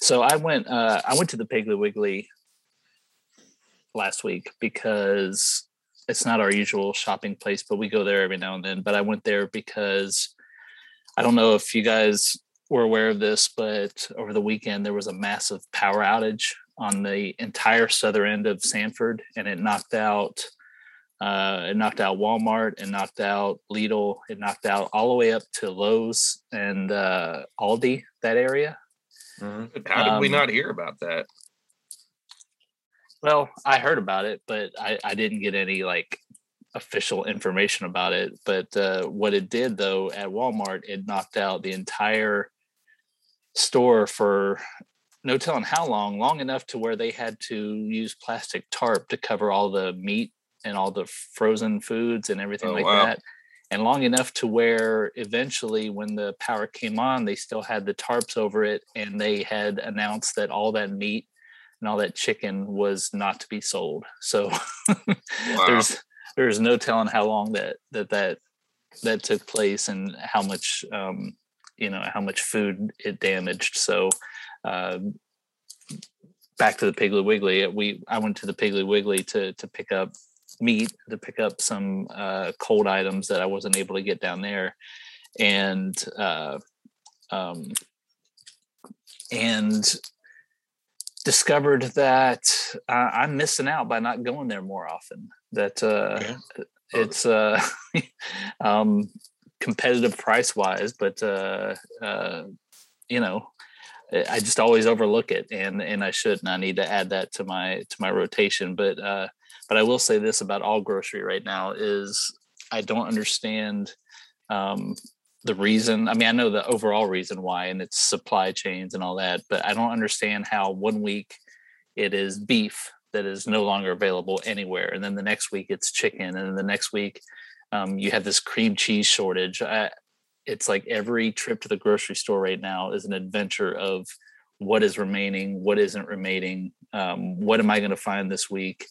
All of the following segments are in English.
So I went. Uh, I went to the Piggly Wiggly last week because it's not our usual shopping place, but we go there every now and then. But I went there because I don't know if you guys were aware of this, but over the weekend there was a massive power outage on the entire southern end of Sanford, and it knocked out uh, it knocked out Walmart, it knocked out Lidl, it knocked out all the way up to Lowe's and uh, Aldi that area. Mm-hmm. How did um, we not hear about that? Well, I heard about it, but I, I didn't get any like official information about it. But uh, what it did though at Walmart, it knocked out the entire store for no telling how long, long enough to where they had to use plastic tarp to cover all the meat and all the frozen foods and everything oh, like wow. that. And long enough to where eventually, when the power came on, they still had the tarps over it, and they had announced that all that meat and all that chicken was not to be sold. So wow. there's there's no telling how long that that that that took place and how much um, you know how much food it damaged. So uh, back to the Piggly Wiggly, we I went to the Piggly Wiggly to to pick up meat to pick up some uh, cold items that I wasn't able to get down there, and uh, um, and discovered that uh, I'm missing out by not going there more often. That uh, yeah. it's uh, um, competitive price wise, but uh, uh, you know, I just always overlook it, and and I shouldn't. I need to add that to my to my rotation. But uh, but I will say this about all grocery right now is I don't understand um, the reason. I mean, I know the overall reason why, and it's supply chains and all that, but I don't understand how one week it is beef that is no longer available anywhere, and then the next week it's chicken, and then the next week um, you have this cream cheese shortage. I, it's like every trip to the grocery store right now is an adventure of what is remaining, what isn't remaining, um, what am I going to find this week,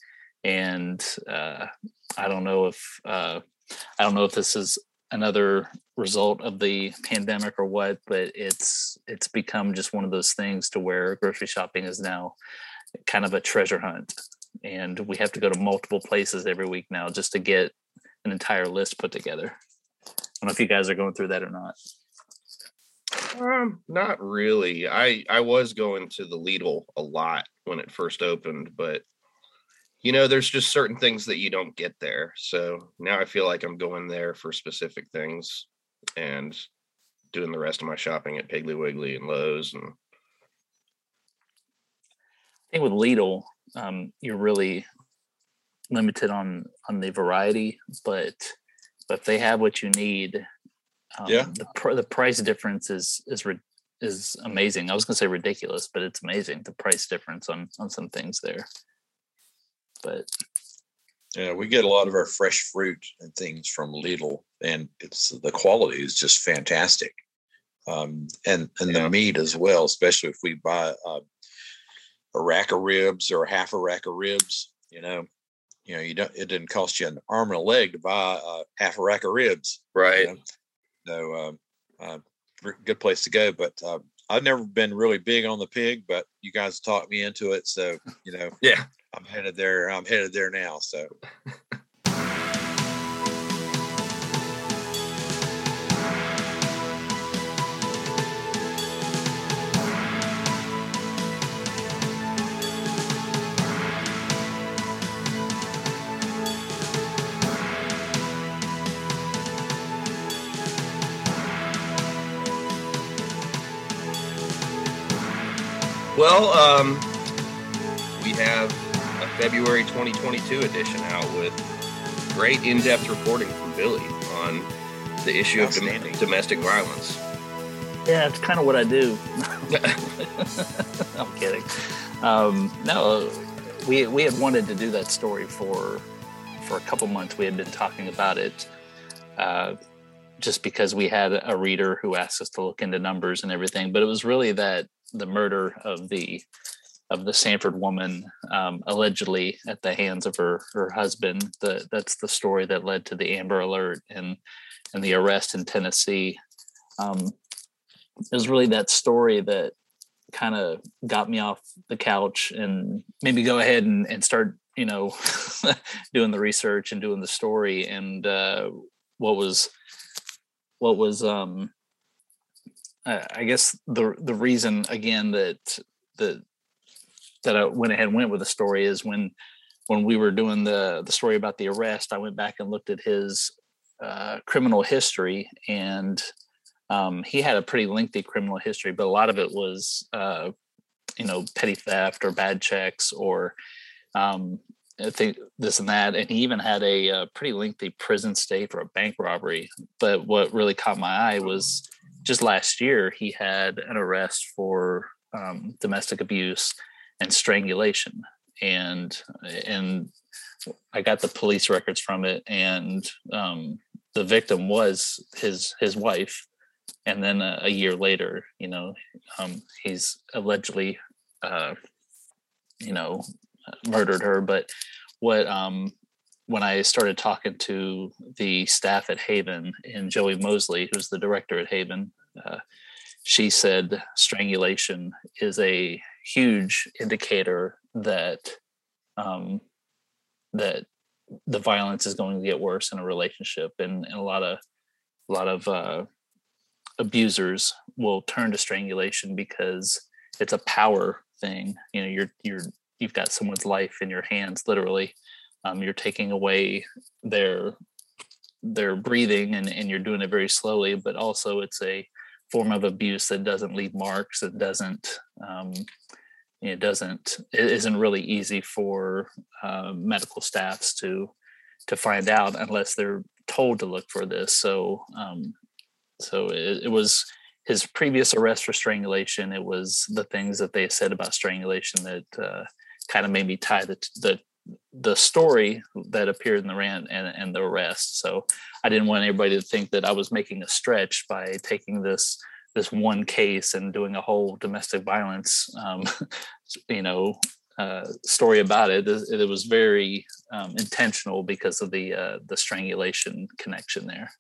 and uh, I don't know if uh, I don't know if this is another result of the pandemic or what, but it's it's become just one of those things to where grocery shopping is now kind of a treasure hunt, and we have to go to multiple places every week now just to get an entire list put together. I don't know if you guys are going through that or not. Um, not really. I I was going to the Lidl a lot when it first opened, but you know, there's just certain things that you don't get there. So now I feel like I'm going there for specific things and doing the rest of my shopping at Piggly Wiggly and Lowe's. And I think with Lidl, um, you're really limited on on the variety, but but if they have what you need, um, yeah, the pr- the price difference is is is amazing. I was gonna say ridiculous, but it's amazing the price difference on on some things there but yeah, we get a lot of our fresh fruit and things from Lidl, and it's the quality is just fantastic. Um, and and yeah. the meat as well, especially if we buy uh, a rack of ribs or half a rack of ribs. You know, you know, you don't. It didn't cost you an arm and a leg to buy uh, half a rack of ribs, right? You know? So, um, uh, good place to go. But uh, I've never been really big on the pig, but you guys talked me into it. So, you know, yeah, I'm headed there. I'm headed there now. So. Well, um, we have February 2022 edition out with great in-depth reporting from Billy on the issue of dom- domestic violence. Yeah, it's kind of what I do. I'm kidding. Um, no, we we had wanted to do that story for for a couple months. We had been talking about it. Uh, just because we had a reader who asked us to look into numbers and everything, but it was really that the murder of the of the Sanford woman um, allegedly at the hands of her her husband. The, that's the story that led to the Amber Alert and and the arrest in Tennessee. Um, it was really that story that kind of got me off the couch and maybe go ahead and, and start you know doing the research and doing the story and uh, what was what was um I guess the the reason again that that that I went ahead and went with the story is when when we were doing the the story about the arrest, I went back and looked at his uh, criminal history, and um, he had a pretty lengthy criminal history, but a lot of it was uh, you know petty theft or bad checks or um, I think this and that, and he even had a, a, uh, pretty lengthy prison stay for a bank robbery. But what really caught my eye was just last year he had an arrest for um, domestic abuse and strangulation, and and I got the police records from it, and um, the victim was his his wife, and then a, a year later, you know, um, he's allegedly, uh, you know, murdered her. But what um, when I started talking to the staff at Haven and Joey Mosley, who's the director at Haven, uh, she said strangulation is a huge indicator that um, that the violence is going to get worse in a relationship, and, and a lot of a lot of uh, abusers will turn to strangulation because it's a power thing. You know, you're you're you've got someone's life in your hands literally um, you're taking away their their breathing and, and you're doing it very slowly but also it's a form of abuse that doesn't leave marks it doesn't um, it doesn't it isn't really easy for uh, medical staffs to to find out unless they're told to look for this. So um, so it, it was his previous arrest for strangulation. It was the things that they said about strangulation that uh, kind of made me tie the the the story that appeared in the rant and, and the rest. So I didn't want anybody to think that I was making a stretch by taking this this one case and doing a whole domestic violence, um, you know, uh, story about it. It, it was very um, intentional because of the uh, the strangulation connection there.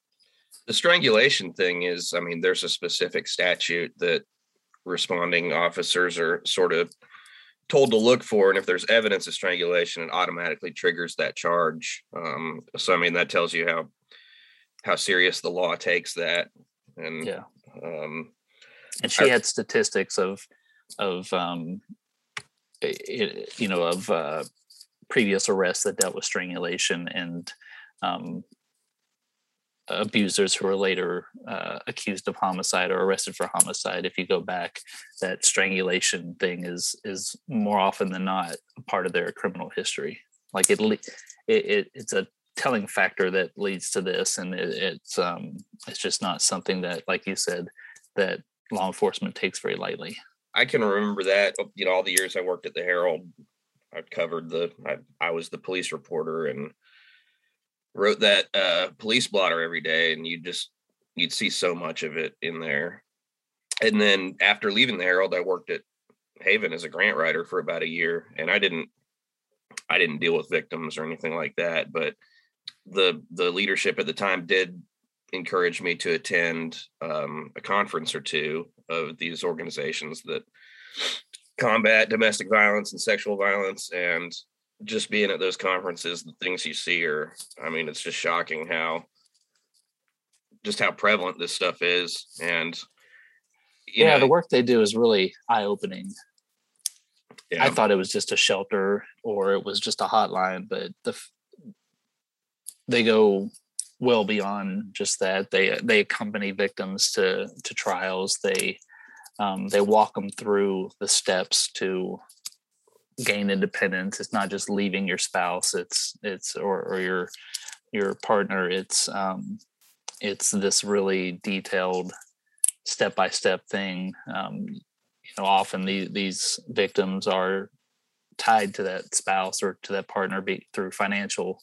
The strangulation thing is, I mean, there's a specific statute that responding officers are sort of told to look for and if there's evidence of strangulation it automatically triggers that charge um, so i mean that tells you how how serious the law takes that and yeah. um, and she I, had statistics of of um it, you know of uh previous arrests that dealt with strangulation and um abusers who are later uh, accused of homicide or arrested for homicide if you go back that strangulation thing is is more often than not a part of their criminal history. Like it, it, it it's a telling factor that leads to this and it, it's um it's just not something that like you said that law enforcement takes very lightly. I can remember that you know all the years i worked at the herald i covered the i, I was the police reporter and wrote that uh, police blotter every day, and you just you'd see so much of it in there. And then after leaving the Herald, I worked at Haven as a grant writer for about a year, and I didn't I didn't deal with victims or anything like that, but the the leadership at the time did encourage me to attend um, a conference or two of these organizations that combat domestic violence and sexual violence and just being at those conferences, the things you see are, I mean, it's just shocking how, just how prevalent this stuff is. And, yeah, know, the work they do is really eye opening. Yeah. I thought it was just a shelter or it was just a hotline, but the, they go well beyond just that. They, they accompany victims to, to trials. They, um, they walk them through the steps to gain independence. It's not just leaving your spouse it's it's or, or your your partner. It's um it's this really detailed step by step thing. Um you know often these these victims are tied to that spouse or to that partner be, through financial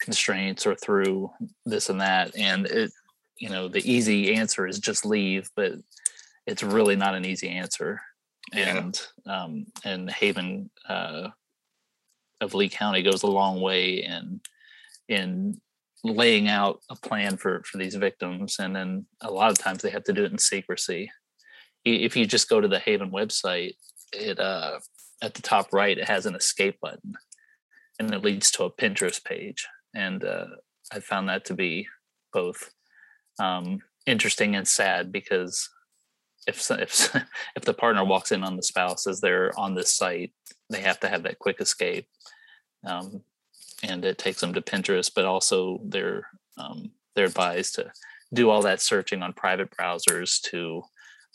constraints or through this and that. And it you know the easy answer is just leave but it's really not an easy answer and yeah. um, and Haven uh, of Lee County goes a long way in in laying out a plan for for these victims, and then a lot of times they have to do it in secrecy. if you just go to the Haven website, it uh, at the top right it has an escape button, and it leads to a Pinterest page. And uh, I found that to be both um, interesting and sad because if if if the partner walks in on the spouse as they're on this site, they have to have that quick escape, um, and it takes them to Pinterest. But also they're um, they're advised to do all that searching on private browsers to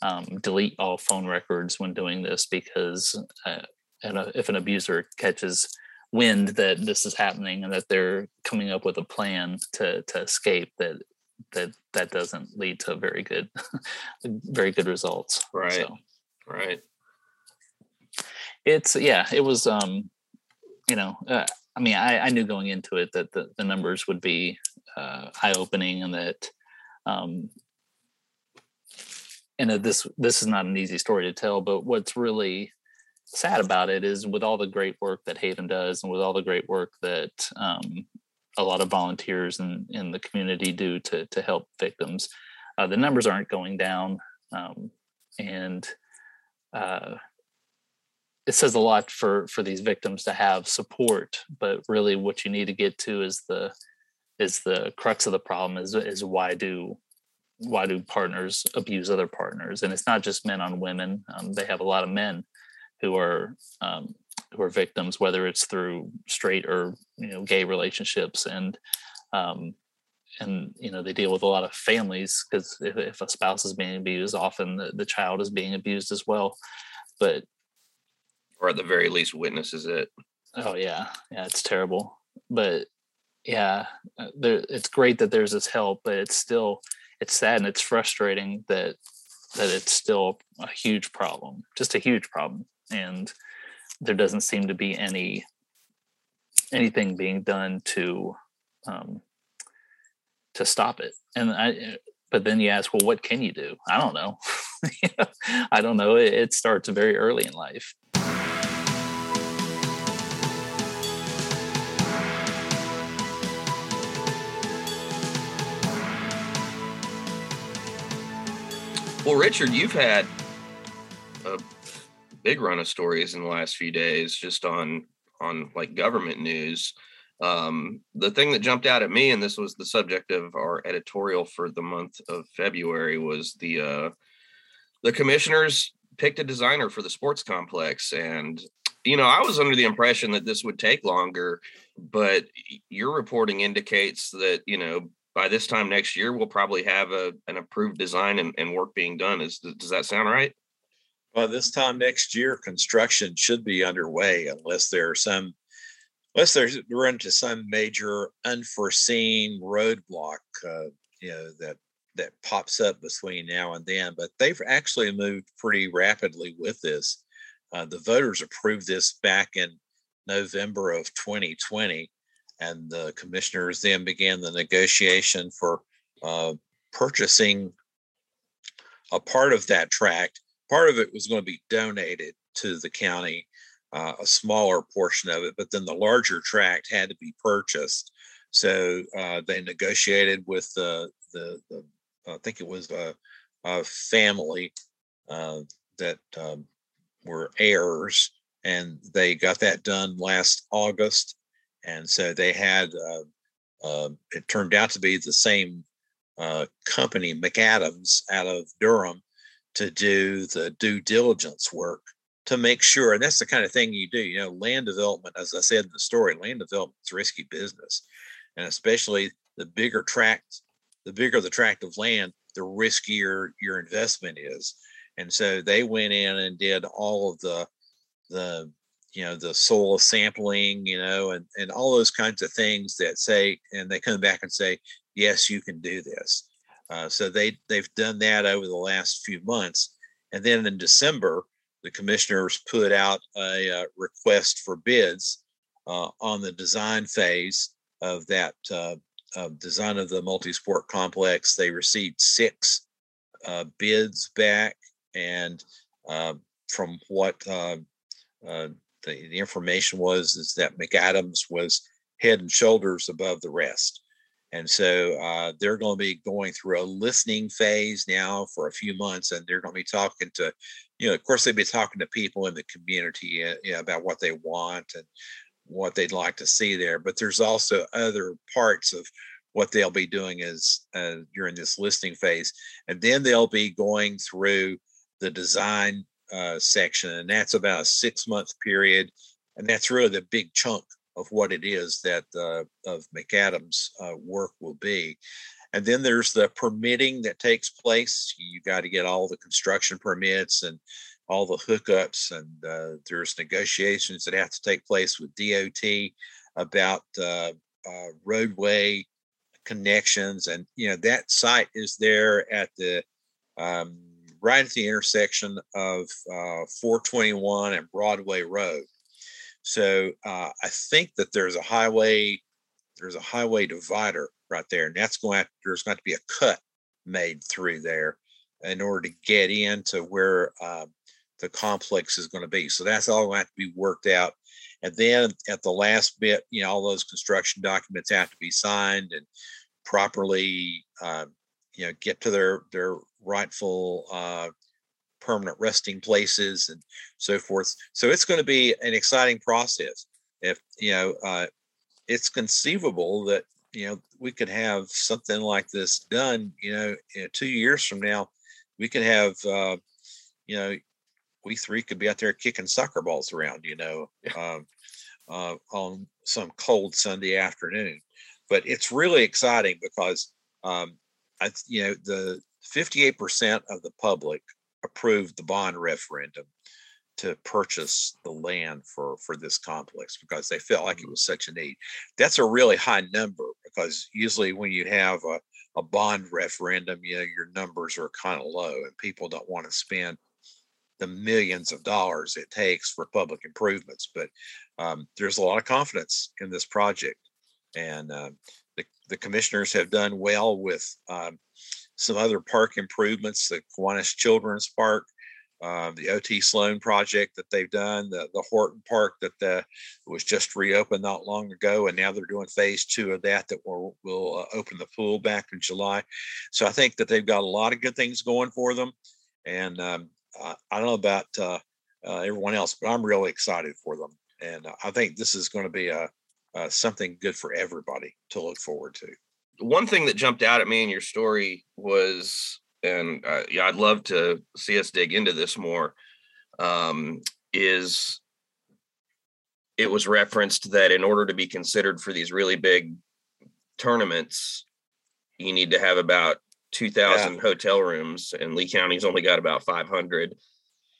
um, delete all phone records when doing this because uh, if an abuser catches wind that this is happening and that they're coming up with a plan to to escape that that that doesn't lead to very good very good results right so, right. It's yeah it was um you know uh, i mean I, I knew going into it that the, the numbers would be uh, eye-opening and that um and that this this is not an easy story to tell but what's really sad about it is with all the great work that haven does and with all the great work that um, a lot of volunteers in, in the community do to, to help victims. Uh, the numbers aren't going down um, and uh, it says a lot for for these victims to have support but really what you need to get to is the is the crux of the problem is is why do why do partners abuse other partners? And it's not just men on women um, they have a lot of men who are um, who are victims whether it's through straight or you know gay relationships and um, and you know they deal with a lot of families because if, if, a spouse is being abused often the, the child is being abused as well. But or at the very least witnesses it. Oh yeah. Yeah it's terrible. But yeah uh, there it's great that there's this help but it's still it's sad and it's frustrating that that it's still a huge problem just a huge problem. And there doesn't seem to be any anything being done to um, to stop it. And i but then you ask well what can you do? I don't know. I don't know. It, it starts very early in life. Well, Richard, you've had a big run of stories in the last few days just on on like government news. Um, the thing that jumped out at me, and this was the subject of our editorial for the month of February, was the uh, the commissioners picked a designer for the sports complex, and you know I was under the impression that this would take longer, but your reporting indicates that you know by this time next year, we'll probably have a, an approved design and, and work being done. Is does that sound right? Well, this time next year, construction should be underway unless there are some, unless there's run into some major unforeseen roadblock, uh, you know, that that pops up between now and then. But they've actually moved pretty rapidly with this. Uh, the voters approved this back in November of 2020, and the commissioners then began the negotiation for uh, purchasing a part of that tract. Part of it was going to be donated to the county, uh, a smaller portion of it, but then the larger tract had to be purchased. So uh, they negotiated with the, the, the, I think it was a, a family uh, that um, were heirs, and they got that done last August and so they had uh, uh, it turned out to be the same uh, company mcadams out of durham to do the due diligence work to make sure and that's the kind of thing you do you know land development as i said in the story land development is risky business and especially the bigger tract the bigger the tract of land the riskier your investment is and so they went in and did all of the the you know the soil sampling you know and and all those kinds of things that say and they come back and say yes you can do this uh, so they they've done that over the last few months and then in december the commissioners put out a uh, request for bids uh, on the design phase of that uh, design of the multi-sport complex they received six uh, bids back and from what uh, the, the information was is that McAdams was head and shoulders above the rest. And so uh, they're going to be going through a listening phase now for a few months, and they're going to be talking to, you know, of course, they'll be talking to people in the community uh, you know, about what they want and what they'd like to see there. But there's also other parts of what they'll be doing is uh, during this listening phase, and then they'll be going through the design uh, section, and that's about a six month period, and that's really the big chunk of what it is that uh, of McAdams' uh, work will be. And then there's the permitting that takes place. You got to get all the construction permits and all the hookups, and uh, there's negotiations that have to take place with DOT about uh, uh, roadway connections. And you know that site is there at the um, right at the intersection of uh, 421 and Broadway Road. So uh, I think that there's a highway, there's a highway divider right there, and that's going to there's going to be a cut made through there in order to get into where uh, the complex is going to be. So that's all going to have to be worked out. And then at the last bit, you know, all those construction documents have to be signed and properly, uh, you know, get to their their rightful uh, permanent resting places and so forth. So it's going to be an exciting process. If you know, uh, it's conceivable that you know we could have something like this done. You know, in two years from now, we could have uh, you know we three could be out there kicking soccer balls around. You know, um, uh, on some cold Sunday afternoon. But it's really exciting because um, I, you know the 58% of the public approved the bond referendum to purchase the land for for this complex because they felt like it was such a need. That's a really high number because usually when you have a, a bond referendum, you know, your numbers are kind of low and people don't want to spend the millions of dollars it takes for public improvements. But um, there's a lot of confidence in this project, and uh, the the commissioners have done well with um, some other park improvements, the Kiwanis Children's Park, um, the OT Sloan project that they've done, the, the Horton Park that the, was just reopened not long ago, and now they're doing phase two of that that will will uh, open the pool back in July. So I think that they've got a lot of good things going for them, and um, I, I, don't know about uh, uh, everyone else, but I'm really excited for them, and I think this is going to be a, something good for everybody to look forward to one thing that jumped out at me in your story was, and uh, yeah, I'd love to see us dig into this more. Um, is it was referenced that in order to be considered for these really big tournaments, you need to have about 2,000 yeah. hotel rooms, and Lee County's only got about 500.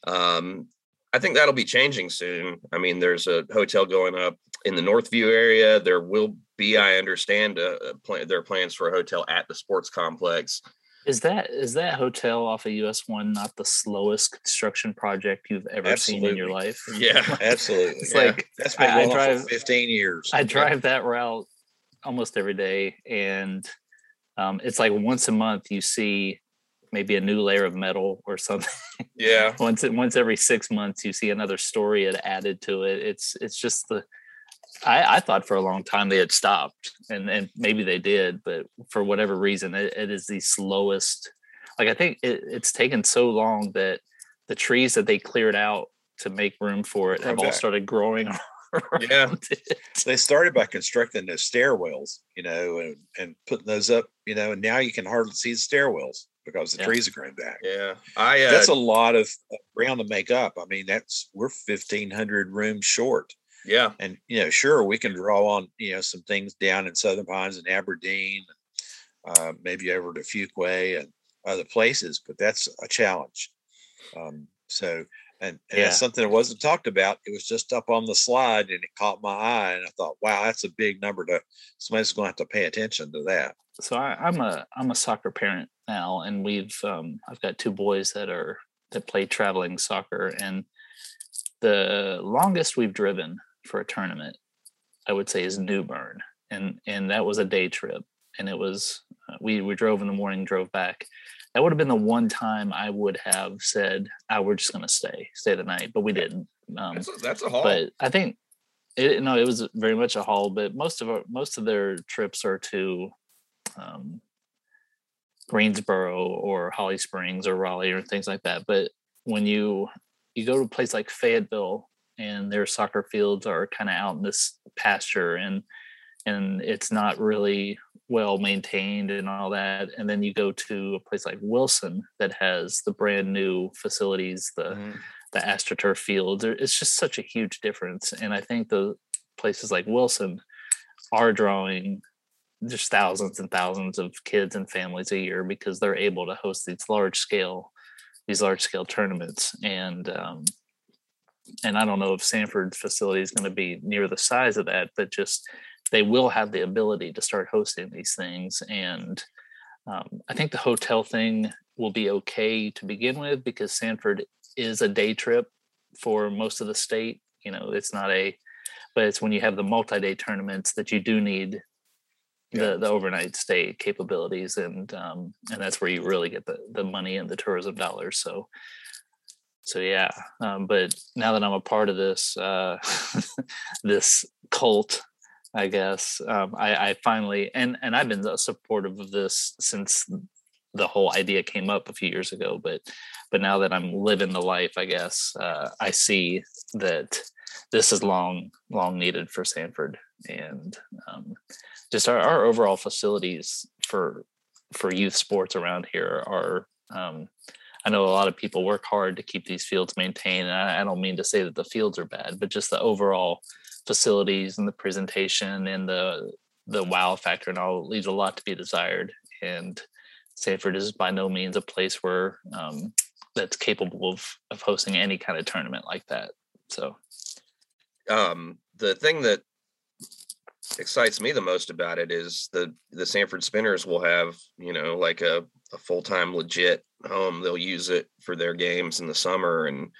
Um, I think that'll be changing soon. I mean, there's a hotel going up in the Northview area. There will be, I understand, uh, uh plan, there are plans for a hotel at the sports complex. Is that is that hotel off of US one not the slowest construction project you've ever absolutely. seen in your life? Yeah, absolutely. it's yeah. like that's been I, I drive, 15 years. I drive that route almost every day, and um, it's like once a month you see maybe a new layer of metal or something. Yeah. once once every six months you see another story added to it. It's it's just the I, I, thought for a long time they had stopped, and and maybe they did, but for whatever reason, it, it is the slowest. Like I think it, it's taken so long that the trees that they cleared out to make room for it have back. all started growing. yeah, it. they started by constructing those stairwells, you know, and, and putting those up, you know, and now you can hardly see the stairwells because the yeah. trees are growing back. Yeah, I uh, that's a lot of ground to make up. I mean, that's we're fifteen hundred rooms short. Yeah. And, you know, sure, we can draw on, you know, some things down in Southern Pines and Aberdeen, uh, maybe over to Fuquay and other places, but that's a challenge. Um, so, and, and yeah. that's something that wasn't talked about. It was just up on the slide and it caught my eye. And I thought, wow, that's a big number to somebody's going to have to pay attention to that. So I, I'm a, I'm a soccer parent now, and we've, um, I've got two boys that are, that play traveling soccer and the longest we've driven for a tournament, I would say is New Bern, and and that was a day trip, and it was uh, we we drove in the morning, drove back. That would have been the one time I would have said, "I ah, we're just going to stay, stay the night," but we didn't. Um, that's, a, that's a haul. But I think it, no, it was very much a haul. But most of our most of their trips are to um, Greensboro or Holly Springs or Raleigh or things like that. But when you you go to a place like Fayetteville and their soccer fields are kind of out in this pasture and and it's not really well maintained and all that and then you go to a place like wilson that has the brand new facilities the mm-hmm. the astroturf fields it's just such a huge difference and i think the places like wilson are drawing just thousands and thousands of kids and families a year because they're able to host these large scale these large scale tournaments and um, and I don't know if Sanford facility is going to be near the size of that, but just they will have the ability to start hosting these things. And um, I think the hotel thing will be okay to begin with because Sanford is a day trip for most of the state. You know, it's not a, but it's when you have the multi-day tournaments that you do need the the overnight stay capabilities, and um, and that's where you really get the the money and the tourism dollars. So so yeah um, but now that i'm a part of this uh, this cult i guess um, I, I, finally and and i've been supportive of this since the whole idea came up a few years ago but but now that i'm living the life i guess uh, i see that this is long long needed for sanford and um, just our, our overall facilities for for youth sports around here are um, I know a lot of people work hard to keep these fields maintained. And I, I don't mean to say that the fields are bad, but just the overall facilities and the presentation and the the wow factor and all leaves a lot to be desired. And Sanford is by no means a place where um, that's capable of of hosting any kind of tournament like that. So, um, the thing that excites me the most about it is the the Sanford Spinners will have you know like a, a full time legit home. They'll use it for their games in the summer, and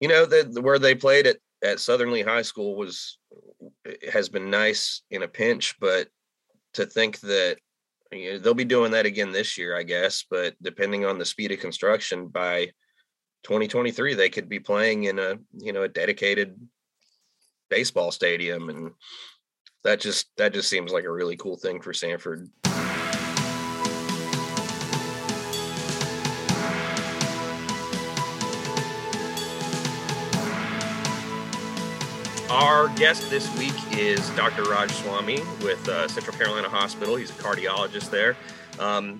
you know that where they played at at Southern Lee High School was eh, has been nice in a pinch, but to think that you know, they'll be doing that again this year, I guess. But depending on the speed of construction, by 2023 they could be playing in a you know a dedicated baseball stadium and that just that just seems like a really cool thing for Sanford. Our guest this week is Dr. Raj Swamy with uh, Central Carolina Hospital. He's a cardiologist there. Um,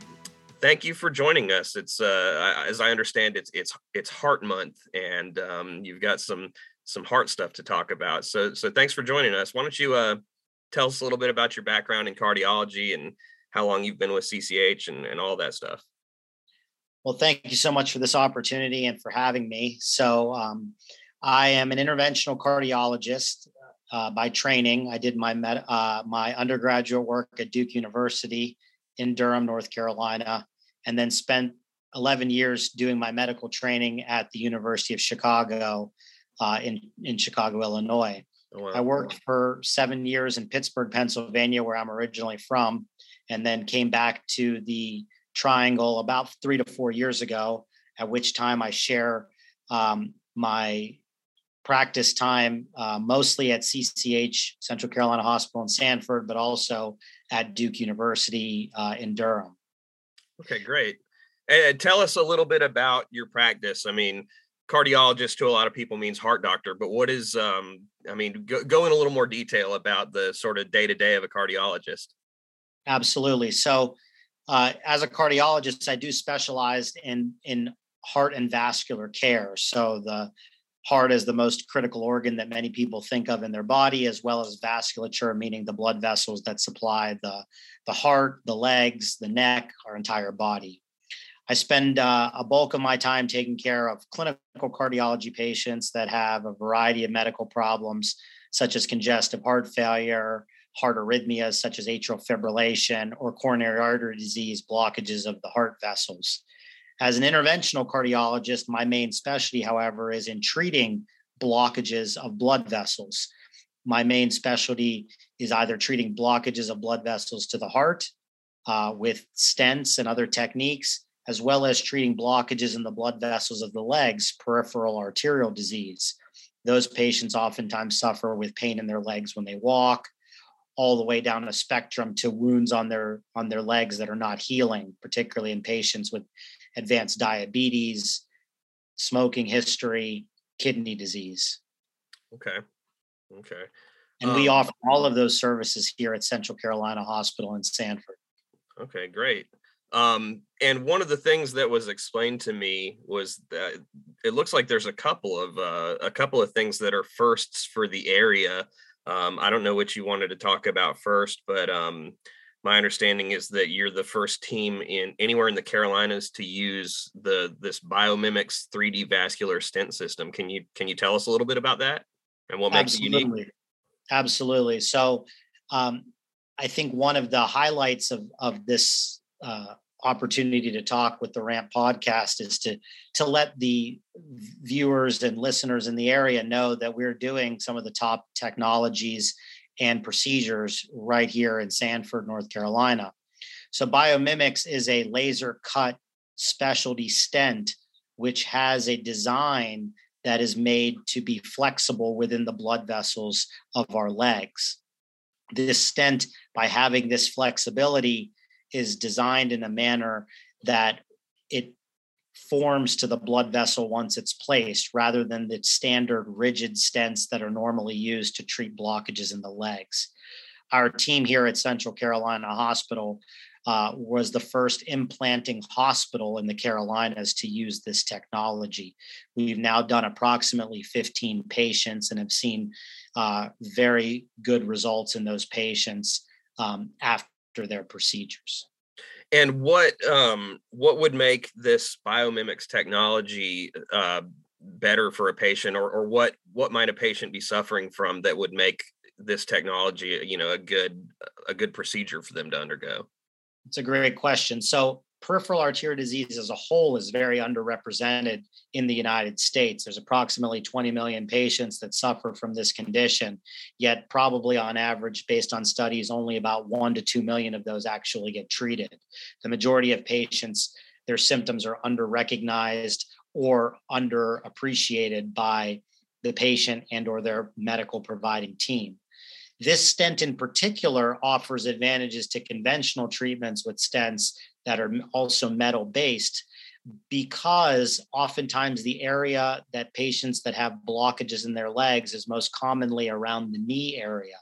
thank you for joining us. It's uh, as I understand, it's it's it's Heart Month, and um, you've got some some heart stuff to talk about. So so thanks for joining us. Why don't you uh, tell us a little bit about your background in cardiology and how long you've been with CCH and, and all that stuff. Well, thank you so much for this opportunity and for having me. So, um, I am an interventional cardiologist uh, by training. I did my med- uh, my undergraduate work at Duke University in Durham, North Carolina, and then spent 11 years doing my medical training at the University of Chicago uh, in in Chicago, Illinois. Oh, wow. I worked for seven years in Pittsburgh, Pennsylvania, where I'm originally from, and then came back to the Triangle about three to four years ago. At which time I share um, my practice time uh, mostly at CCH, Central Carolina Hospital in Sanford, but also at Duke University uh, in Durham. Okay, great. And tell us a little bit about your practice. I mean, cardiologist to a lot of people means heart doctor, but what is, um, I mean, go, go in a little more detail about the sort of day to day of a cardiologist. Absolutely. So, uh, as a cardiologist, I do specialize in in heart and vascular care. So the heart is the most critical organ that many people think of in their body, as well as vasculature, meaning the blood vessels that supply the the heart, the legs, the neck, our entire body. I spend uh, a bulk of my time taking care of clinical cardiology patients that have a variety of medical problems, such as congestive heart failure, heart arrhythmias, such as atrial fibrillation, or coronary artery disease, blockages of the heart vessels. As an interventional cardiologist, my main specialty, however, is in treating blockages of blood vessels. My main specialty is either treating blockages of blood vessels to the heart uh, with stents and other techniques, as well as treating blockages in the blood vessels of the legs, peripheral arterial disease. Those patients oftentimes suffer with pain in their legs when they walk, all the way down a spectrum to wounds on their on their legs that are not healing, particularly in patients with advanced diabetes, smoking history, kidney disease. Okay. Okay. And um, we offer all of those services here at Central Carolina Hospital in Sanford. Okay, great. Um, and one of the things that was explained to me was that it looks like there's a couple of uh, a couple of things that are firsts for the area. Um, I don't know what you wanted to talk about first, but um, my understanding is that you're the first team in anywhere in the Carolinas to use the this Biomimics 3D vascular stent system. Can you can you tell us a little bit about that and what makes Absolutely. it unique? Absolutely. So um, I think one of the highlights of of this uh, opportunity to talk with the Rant podcast is to to let the viewers and listeners in the area know that we're doing some of the top technologies and procedures right here in Sanford, North Carolina. So Biomimics is a laser cut specialty stent which has a design that is made to be flexible within the blood vessels of our legs. This stent, by having this flexibility, is designed in a manner that it forms to the blood vessel once it's placed rather than the standard rigid stents that are normally used to treat blockages in the legs. Our team here at Central Carolina Hospital uh, was the first implanting hospital in the Carolinas to use this technology. We've now done approximately 15 patients and have seen uh, very good results in those patients um, after their procedures. And what um, what would make this biomimics technology uh, better for a patient, or or what what might a patient be suffering from that would make this technology, you know, a good a good procedure for them to undergo? It's a great question. So peripheral arterial disease as a whole is very underrepresented in the United States. There's approximately 20 million patients that suffer from this condition, yet, probably on average, based on studies, only about one to two million of those actually get treated. The majority of patients, their symptoms are under recognized or underappreciated by the patient and or their medical providing team. This stent in particular offers advantages to conventional treatments with stents that are also metal based because oftentimes the area that patients that have blockages in their legs is most commonly around the knee area.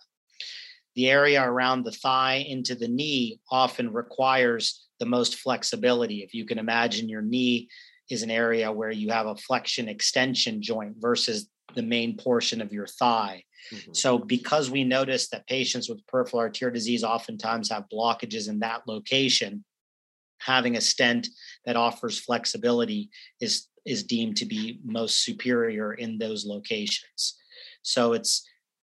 The area around the thigh into the knee often requires the most flexibility. If you can imagine your knee is an area where you have a flexion extension joint versus the main portion of your thigh. Mm-hmm. So, because we notice that patients with peripheral arterial disease oftentimes have blockages in that location, having a stent that offers flexibility is is deemed to be most superior in those locations. So it's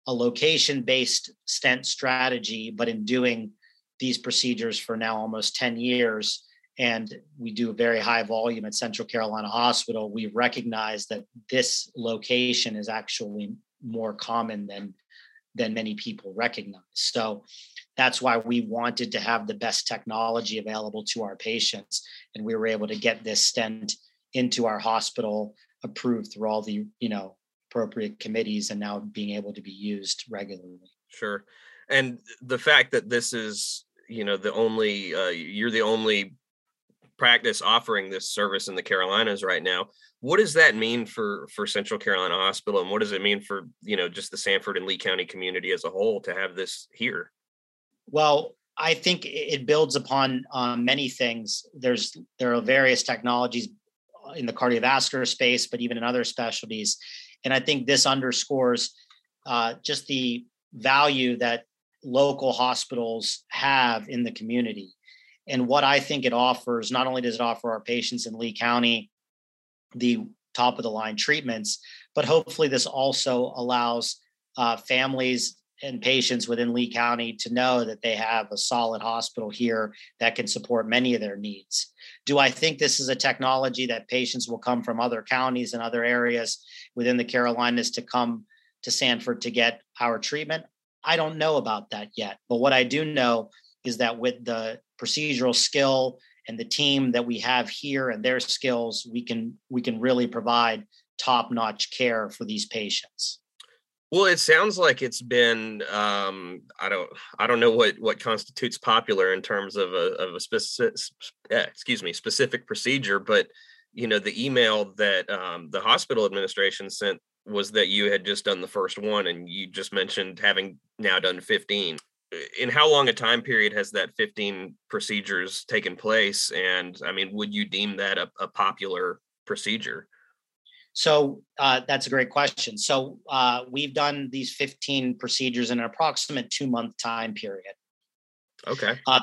a location based stent strategy, but in doing these procedures for now almost 10 years, and we do a very high volume at Central Carolina Hospital, we recognize that this location is actually more common than than many people recognize. So that's why we wanted to have the best technology available to our patients and we were able to get this stent into our hospital approved through all the you know appropriate committees and now being able to be used regularly sure and the fact that this is you know the only uh, you're the only practice offering this service in the carolinas right now what does that mean for for central carolina hospital? And what does it mean for you know just the sanford and lee county community as a whole to have this here? Well, I think it builds upon um, many things. There's there are various technologies uh, in the cardiovascular space, but even in other specialties, and I think this underscores uh, just the value that local hospitals have in the community, and what I think it offers. Not only does it offer our patients in Lee County the top of the line treatments, but hopefully this also allows uh, families and patients within Lee County to know that they have a solid hospital here that can support many of their needs. Do I think this is a technology that patients will come from other counties and other areas within the Carolinas to come to Sanford to get our treatment? I don't know about that yet. But what I do know is that with the procedural skill and the team that we have here and their skills, we can we can really provide top-notch care for these patients. Well, it sounds like it's been um, I don't I don't know what what constitutes popular in terms of a of a specific excuse me specific procedure, but you know the email that um, the hospital administration sent was that you had just done the first one, and you just mentioned having now done fifteen. In how long a time period has that fifteen procedures taken place? And I mean, would you deem that a, a popular procedure? So uh, that's a great question. So uh, we've done these 15 procedures in an approximate two month time period. Okay. Uh,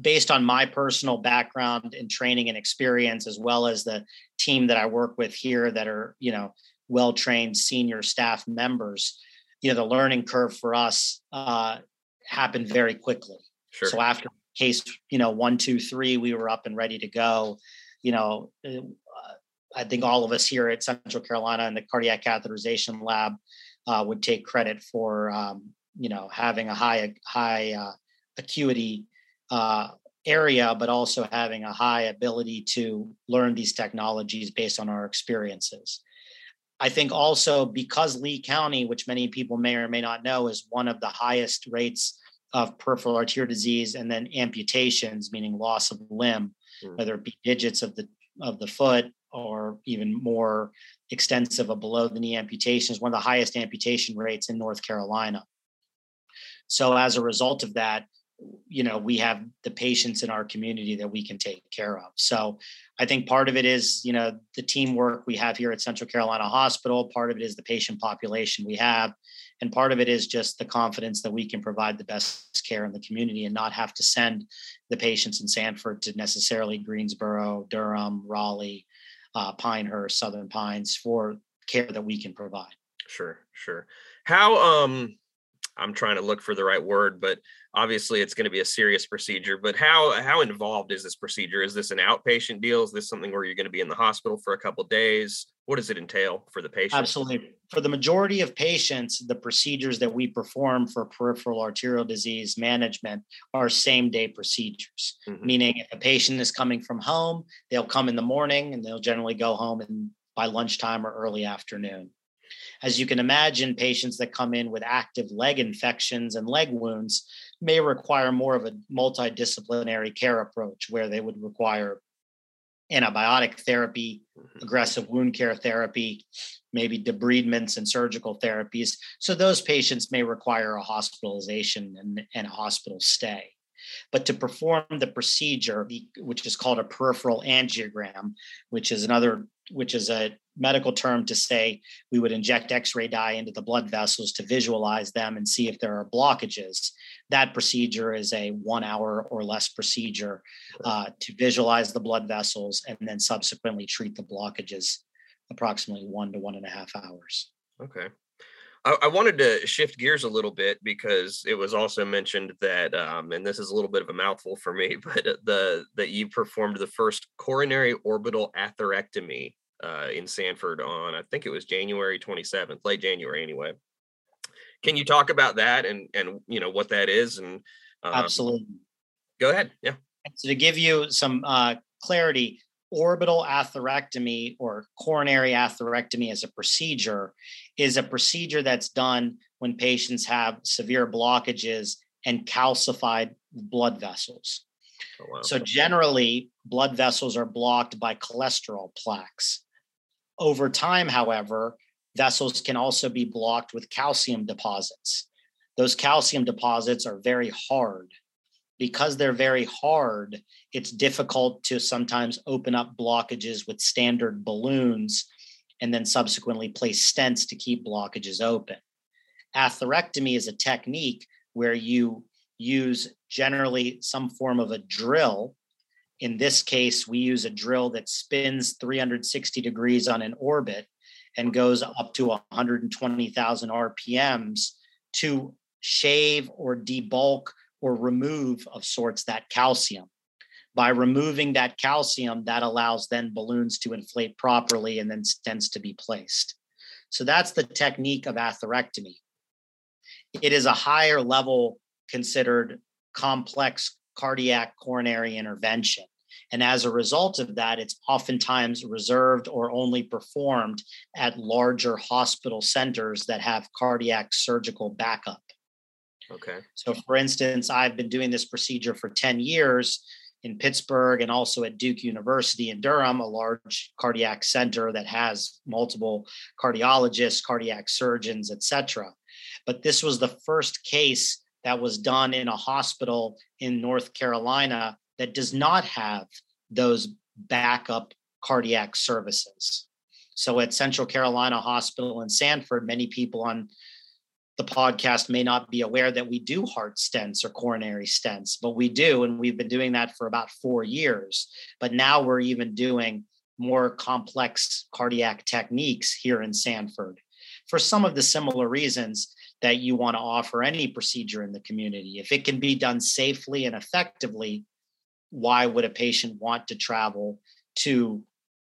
based on my personal background and training and experience, as well as the team that I work with here that are, you know, well trained senior staff members, you know, the learning curve for us uh, happened very quickly. Sure. So after case, you know, one, two, three, we were up and ready to go. You know, uh, I think all of us here at Central Carolina and the cardiac catheterization lab uh, would take credit for um, you know having a high high uh, acuity uh, area, but also having a high ability to learn these technologies based on our experiences. I think also because Lee County, which many people may or may not know, is one of the highest rates of peripheral arterial disease and then amputations, meaning loss of limb, mm. whether it be digits of the of the foot or even more extensive of below the knee amputation is one of the highest amputation rates in North Carolina. So as a result of that, you know, we have the patients in our community that we can take care of. So I think part of it is, you know, the teamwork we have here at Central Carolina Hospital. Part of it is the patient population we have. And part of it is just the confidence that we can provide the best care in the community and not have to send the patients in Sanford to necessarily Greensboro, Durham, Raleigh, uh, Pinehurst, Southern Pines for care that we can provide. Sure, sure. How um I'm trying to look for the right word, but obviously it's going to be a serious procedure. But how how involved is this procedure? Is this an outpatient deal? Is this something where you're going to be in the hospital for a couple days? What does it entail for the patient? Absolutely. For the majority of patients, the procedures that we perform for peripheral arterial disease management are same day procedures. Mm-hmm. Meaning, if a patient is coming from home, they'll come in the morning and they'll generally go home and by lunchtime or early afternoon. As you can imagine, patients that come in with active leg infections and leg wounds may require more of a multidisciplinary care approach where they would require antibiotic therapy, mm-hmm. aggressive wound care therapy, maybe debridements and surgical therapies. So those patients may require a hospitalization and, and a hospital stay. But to perform the procedure, which is called a peripheral angiogram, which is another, which is a medical term to say we would inject X-ray dye into the blood vessels to visualize them and see if there are blockages. That procedure is a one hour or less procedure uh, to visualize the blood vessels and then subsequently treat the blockages approximately one to one and a half hours. Okay. I, I, wanted to shift gears a little bit because it was also mentioned that, um, and this is a little bit of a mouthful for me, but the that you performed the first coronary orbital atherectomy uh, in Sanford on I think it was January 27th, late January anyway. Can you talk about that and and you know what that is and um, absolutely go ahead yeah so to give you some uh, clarity orbital atherectomy or coronary atherectomy as a procedure is a procedure that's done when patients have severe blockages and calcified blood vessels. Oh, wow. So generally, blood vessels are blocked by cholesterol plaques. Over time, however, vessels can also be blocked with calcium deposits. Those calcium deposits are very hard because they're very hard, it's difficult to sometimes open up blockages with standard balloons and then subsequently place stents to keep blockages open. Atherectomy is a technique where you use generally some form of a drill. In this case, we use a drill that spins 360 degrees on an orbit and goes up to 120,000 RPMs to shave or debulk or remove of sorts that calcium. By removing that calcium, that allows then balloons to inflate properly and then stents to be placed. So that's the technique of atherectomy. It is a higher level considered complex cardiac coronary intervention. And as a result of that, it's oftentimes reserved or only performed at larger hospital centers that have cardiac surgical backup. Okay. So, for instance, I've been doing this procedure for 10 years in Pittsburgh and also at Duke University in Durham, a large cardiac center that has multiple cardiologists, cardiac surgeons, etc. But this was the first case that was done in a hospital in North Carolina that does not have those backup cardiac services. So at Central Carolina Hospital in Sanford, many people on the podcast may not be aware that we do heart stents or coronary stents, but we do. And we've been doing that for about four years. But now we're even doing more complex cardiac techniques here in Sanford for some of the similar reasons that you want to offer any procedure in the community. If it can be done safely and effectively, why would a patient want to travel to,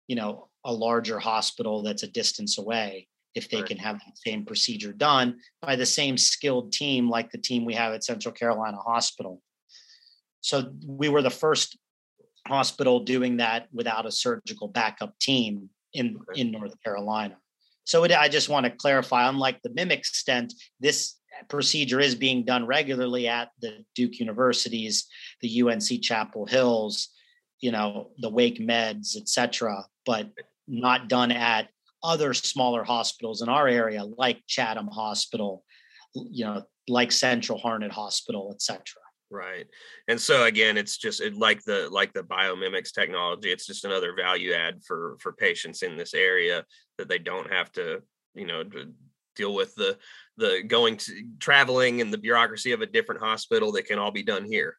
you know, a larger hospital that's a distance away if they right. can have the same procedure done by the same skilled team like the team we have at Central Carolina Hospital. So we were the first hospital doing that without a surgical backup team in in North Carolina. So it, I just want to clarify, unlike the mimic stent, this procedure is being done regularly at the Duke universities, the UNC Chapel Hills, you know, the Wake Meds, etc., but not done at other smaller hospitals in our area, like Chatham Hospital, you know, like Central Harnett Hospital, etc. Right. And so again, it's just it, like the like the biomimics technology. It's just another value add for for patients in this area that they don't have to, you know, deal with the the going to traveling and the bureaucracy of a different hospital that can all be done here.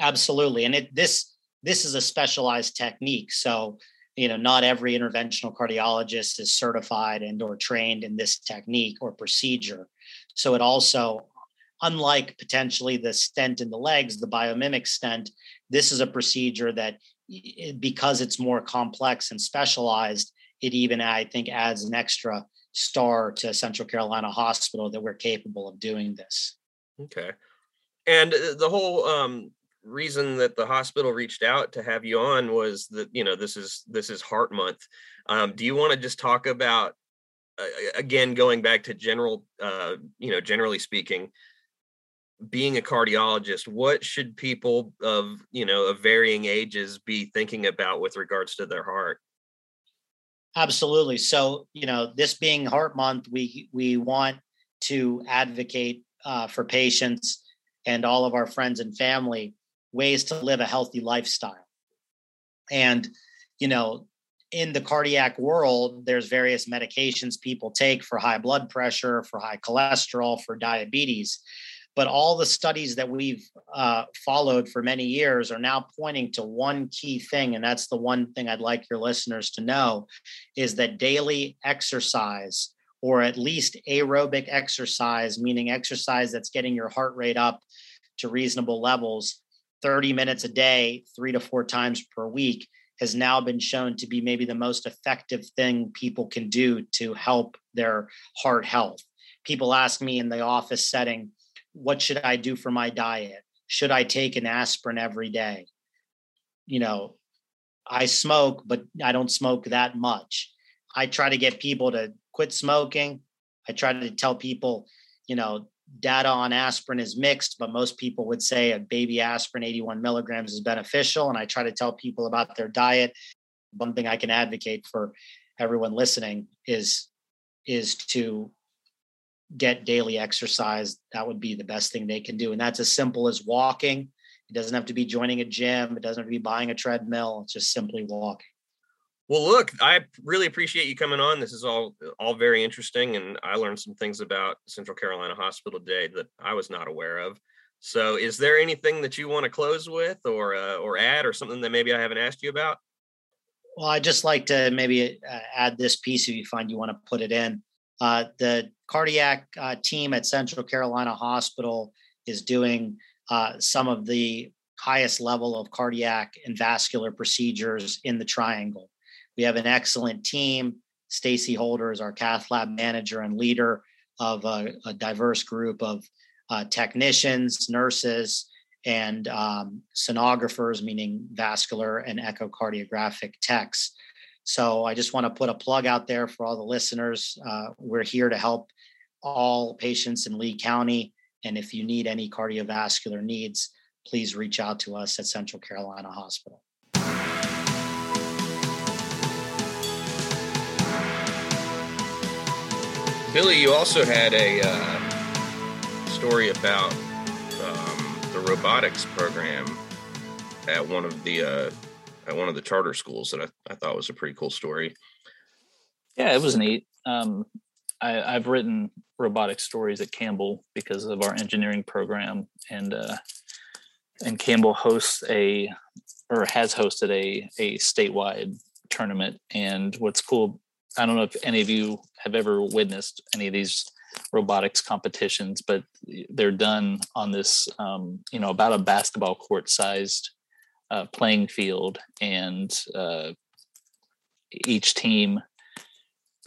Absolutely. And it this this is a specialized technique. So, you know, not every interventional cardiologist is certified and or trained in this technique or procedure. So it also unlike potentially the stent in the legs, the biomimic stent, this is a procedure that because it's more complex and specialized, it even I think adds an extra star to Central Carolina Hospital that we're capable of doing this. Okay. And uh, the whole um, reason that the hospital reached out to have you on was that you know this is this is Heart Month. Um, do you want to just talk about uh, again going back to general uh, you know generally speaking being a cardiologist what should people of you know of varying ages be thinking about with regards to their heart absolutely. So you know this being heart month we we want to advocate uh, for patients and all of our friends and family ways to live a healthy lifestyle. And you know in the cardiac world there's various medications people take for high blood pressure for high cholesterol for diabetes but all the studies that we've uh, followed for many years are now pointing to one key thing. And that's the one thing I'd like your listeners to know is that daily exercise, or at least aerobic exercise, meaning exercise that's getting your heart rate up to reasonable levels, 30 minutes a day, three to four times per week, has now been shown to be maybe the most effective thing people can do to help their heart health. People ask me in the office setting, what should I do for my diet? Should I take an aspirin every day? You know, I smoke, but I don't smoke that much. I try to get people to quit smoking. I try to tell people, you know, data on aspirin is mixed, but most people would say a baby aspirin, 81 milligrams, is beneficial. And I try to tell people about their diet. One thing I can advocate for everyone listening is is to get daily exercise, that would be the best thing they can do. And that's as simple as walking. It doesn't have to be joining a gym, it doesn't have to be buying a treadmill, it's just simply walking. Well, look, I really appreciate you coming on. This is all all very interesting, and I learned some things about Central Carolina Hospital today that I was not aware of. So, is there anything that you want to close with, or uh, or add, or something that maybe I haven't asked you about? Well, I'd just like to maybe uh, add this piece if you find you want to put it in. Uh, the cardiac uh, team at Central Carolina Hospital is doing uh, some of the highest level of cardiac and vascular procedures in the triangle. We have an excellent team. Stacy Holder is our cath lab manager and leader of a, a diverse group of uh, technicians, nurses, and um, sonographers, meaning vascular and echocardiographic techs. So I just want to put a plug out there for all the listeners. Uh, we're here to help all patients in Lee County. And if you need any cardiovascular needs, please reach out to us at Central Carolina Hospital. Billy, you also had a uh, story about um, the robotics program at one of the uh, at one of the charter schools that I, I thought was a pretty cool story. Yeah, it was neat. Um, I, have written robotic stories at Campbell because of our engineering program, and uh, and Campbell hosts a or has hosted a a statewide tournament. And what's cool I don't know if any of you have ever witnessed any of these robotics competitions, but they're done on this, um, you know, about a basketball court sized uh, playing field, and uh, each team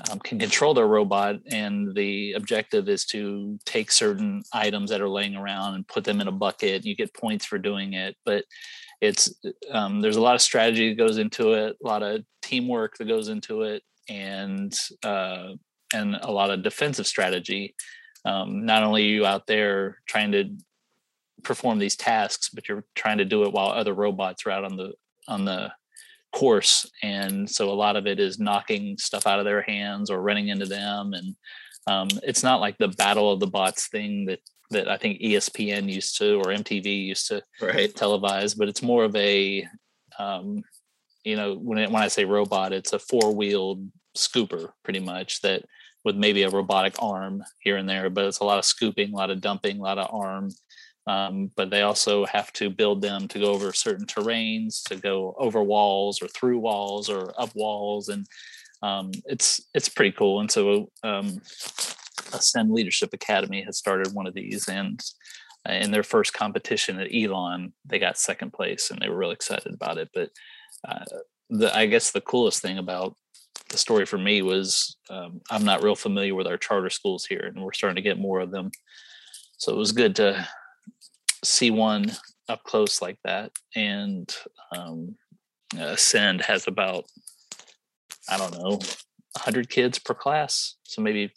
um, can control their robot. And the objective is to take certain items that are laying around and put them in a bucket. You get points for doing it, but it's um, there's a lot of strategy that goes into it, a lot of teamwork that goes into it, and uh, and a lot of defensive strategy. Um, not only you out there trying to perform these tasks, but you're trying to do it while other robots are out on the on the course, and so a lot of it is knocking stuff out of their hands or running into them, and um, it's not like the battle of the bots thing that that I think ESPN used to or MTV used to right. televise, but it's more of a um, you know when it, when I say robot, it's a four wheeled scooper pretty much that with maybe a robotic arm here and there, but it's a lot of scooping, a lot of dumping, a lot of arm. Um, but they also have to build them to go over certain terrains, to go over walls or through walls or up walls, and um, it's it's pretty cool. And so, um, Ascend Leadership Academy has started one of these, and in their first competition at Elon, they got second place, and they were really excited about it. But uh, the I guess the coolest thing about the story for me was um, I'm not real familiar with our charter schools here, and we're starting to get more of them. So it was good to see one up close like that. And um, Ascend has about I don't know 100 kids per class, so maybe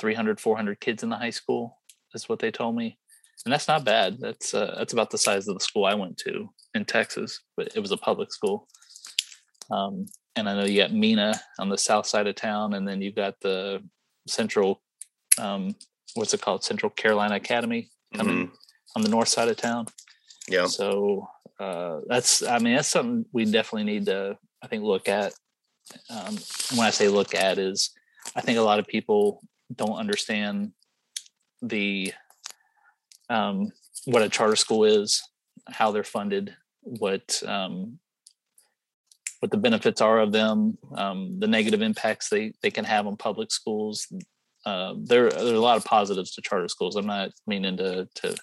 300, 400 kids in the high school is what they told me, and that's not bad. That's uh, that's about the size of the school I went to in Texas, but it was a public school. Um, and I know you got Mina on the south side of town, and then you've got the Central, um, what's it called, Central Carolina Academy coming mm-hmm. On the north side of town. Yeah. So uh, that's, I mean, that's something we definitely need to, I think, look at. Um, when I say look at, is I think a lot of people don't understand the um, what a charter school is, how they're funded, what um, what the benefits are of them, um, the negative impacts they they can have on public schools. Uh, there are a lot of positives to charter schools. I'm not meaning to to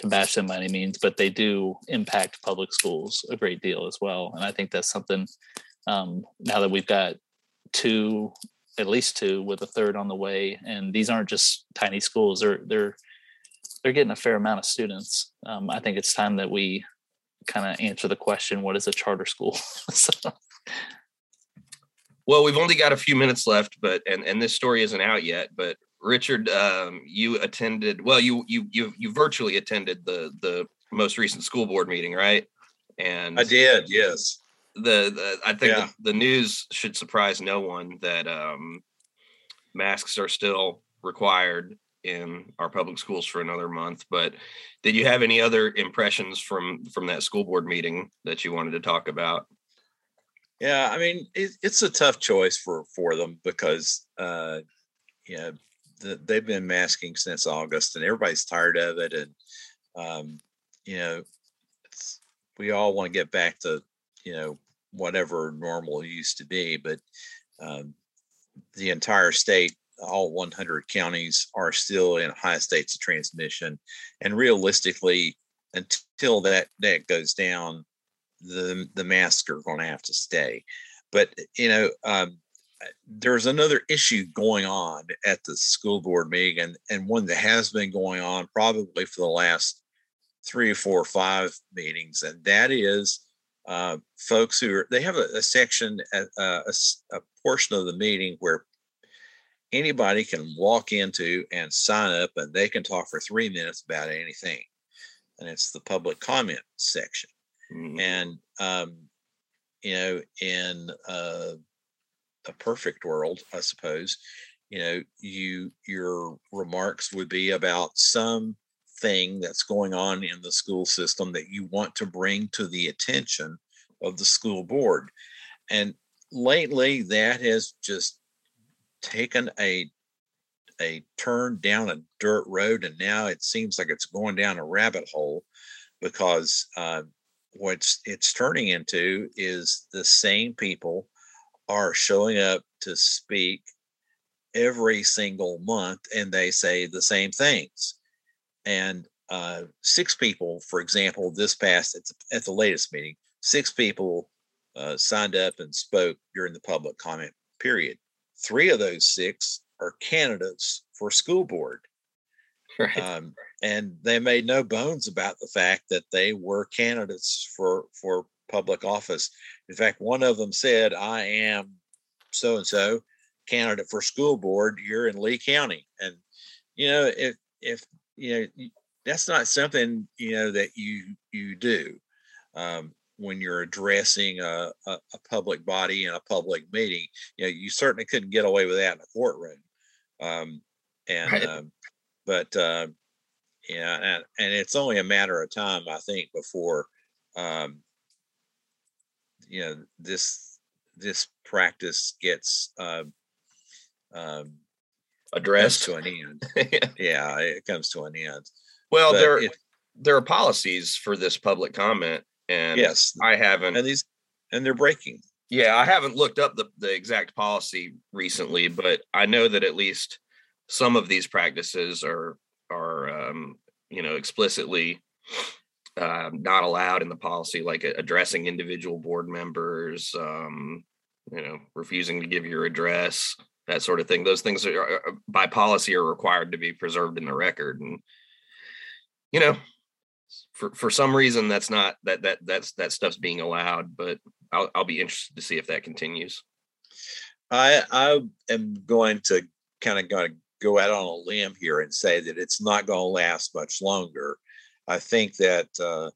to bash them by any means, but they do impact public schools a great deal as well. And I think that's something um, now that we've got two, at least two, with a third on the way, and these aren't just tiny schools. They're they're they're getting a fair amount of students. Um, I think it's time that we kind of answer the question what is a charter school so. well we've only got a few minutes left but and and this story isn't out yet but richard um, you attended well you you you you virtually attended the the most recent school board meeting right and i did yes the, the i think yeah. the, the, news should surprise no one that um masks are still required in our public schools for another month. But did you have any other impressions from from that school board meeting that you wanted to talk about? Yeah, I mean it, it's a tough choice for for them because uh, you know they've been masking since August, and everybody's tired of it, and um, you know we all want to get back to you know whatever normal used to be, but um, the entire state all 100 counties are still in high states of transmission. And realistically, until that that goes down, the the masks are going to have to stay. But you know, um, there's another issue going on at the school board meeting, and and one that has been going on probably for the last three, four, five meetings, and that is uh, folks who are they have a, a section, a, a, a portion of the meeting where anybody can walk into and sign up, and they can talk for three minutes about anything, and it's the public comment section. Mm-hmm. And um, you know, in uh, a perfect world, I suppose, you know, you your remarks would be about some thing that's going on in the school system that you want to bring to the attention of the school board. And lately that has just taken a a turn down a dirt road and now it seems like it's going down a rabbit hole because uh, what's it's turning into is the same people are showing up to speak every single month and they say the same things and uh, six people for example this past at the, at the latest meeting six people uh, signed up and spoke during the public comment period three of those six are candidates for school board right. Um, and they made no bones about the fact that they were candidates for for public office. In fact, one of them said, "I am so and so candidate for school board. You're in Lee County." And you know, if if you know, that's not something you know that you you do um, when you're addressing a, a, a, public body in a public meeting. You know, you certainly couldn't get away with that in a courtroom. Um, and right. um, but uh, yeah, and, and it's only a matter of time, I think, before um, you know this this practice gets uh, um, addressed to an end. yeah. yeah, it comes to an end. Well, but there it, there are policies for this public comment, and yes, I haven't. And these and they're breaking. Yeah, I haven't looked up the the exact policy recently, but I know that at least some of these practices are are um, you know explicitly uh, not allowed in the policy, like addressing individual board members, um, you know, refusing to give your address, that sort of thing. Those things are, by policy are required to be preserved in the record, and you know, for for some reason that's not that that that's that stuff's being allowed. But I'll I'll be interested to see if that continues. I I am going to kind of going to go out on a limb here and say that it's not going to last much longer. I think that uh,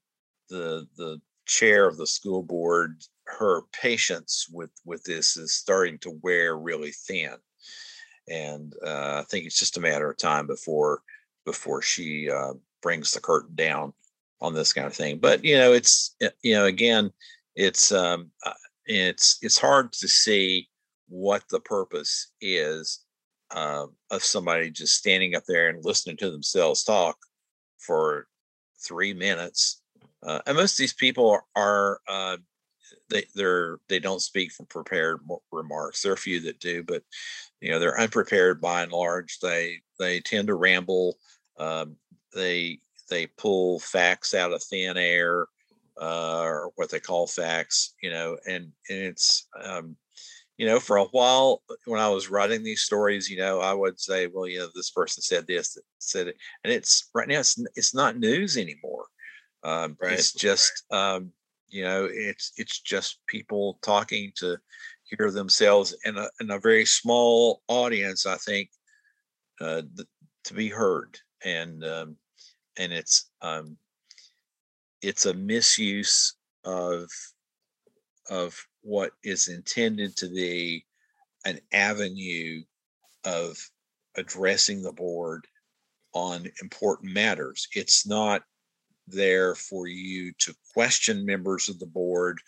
the the chair of the school board, her patience with with this is starting to wear really thin, and uh, I think it's just a matter of time before before she uh, brings the curtain down on this kind of thing. But you know, it's you know, again, it's um, uh, it's it's hard to see what the purpose is uh, of somebody just standing up there and listening to themselves talk for three minutes. Uh, and most of these people are, uh, they they're they don't speak from prepared remarks. There are a few that do, but you know they're unprepared by and large. They they tend to ramble. Um, they they pull facts out of thin air, uh, or what they call facts. You know, and and it's um, you know, for a while when I was writing these stories, you know, I would say, well, you know, this person said this, said it, and it's right now it's it's not news anymore. Um, right. It's just um, you know, it's it's just people talking to hear themselves in a in a very small audience. I think uh, th- to be heard, and um, and it's um, it's a misuse of of what is intended to be an avenue of addressing the board on important matters. It's not there for you to question members of the board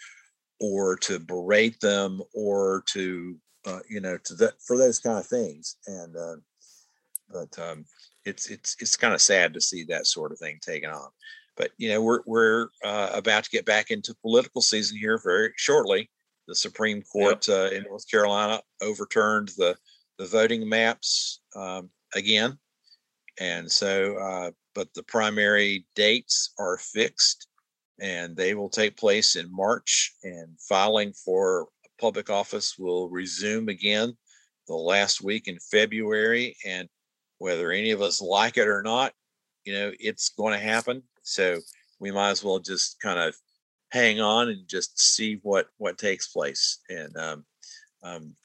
or to berate them or to uh, you know to that for those kind of things. And uh, but um, it's it's it's kind of sad to see that sort of thing taken on. But you know we're we're uh, about to get back into political season here very shortly the Supreme Court yep. uh, in North Carolina overturned the the voting maps um, again, and so uh, but the primary dates are fixed, and they will take place in March. And filing for public office will resume again the last week in February. And whether any of us like it or not, you know it's going to happen. So we might as well just kind of hang on and just see what what takes place. And um, um,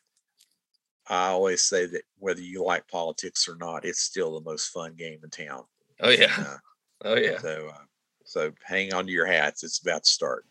I always say that whether you like politics or not, it's still the most fun game in town. Oh yeah. Uh, oh yeah. So uh, so hang on to your hats. It's about to start.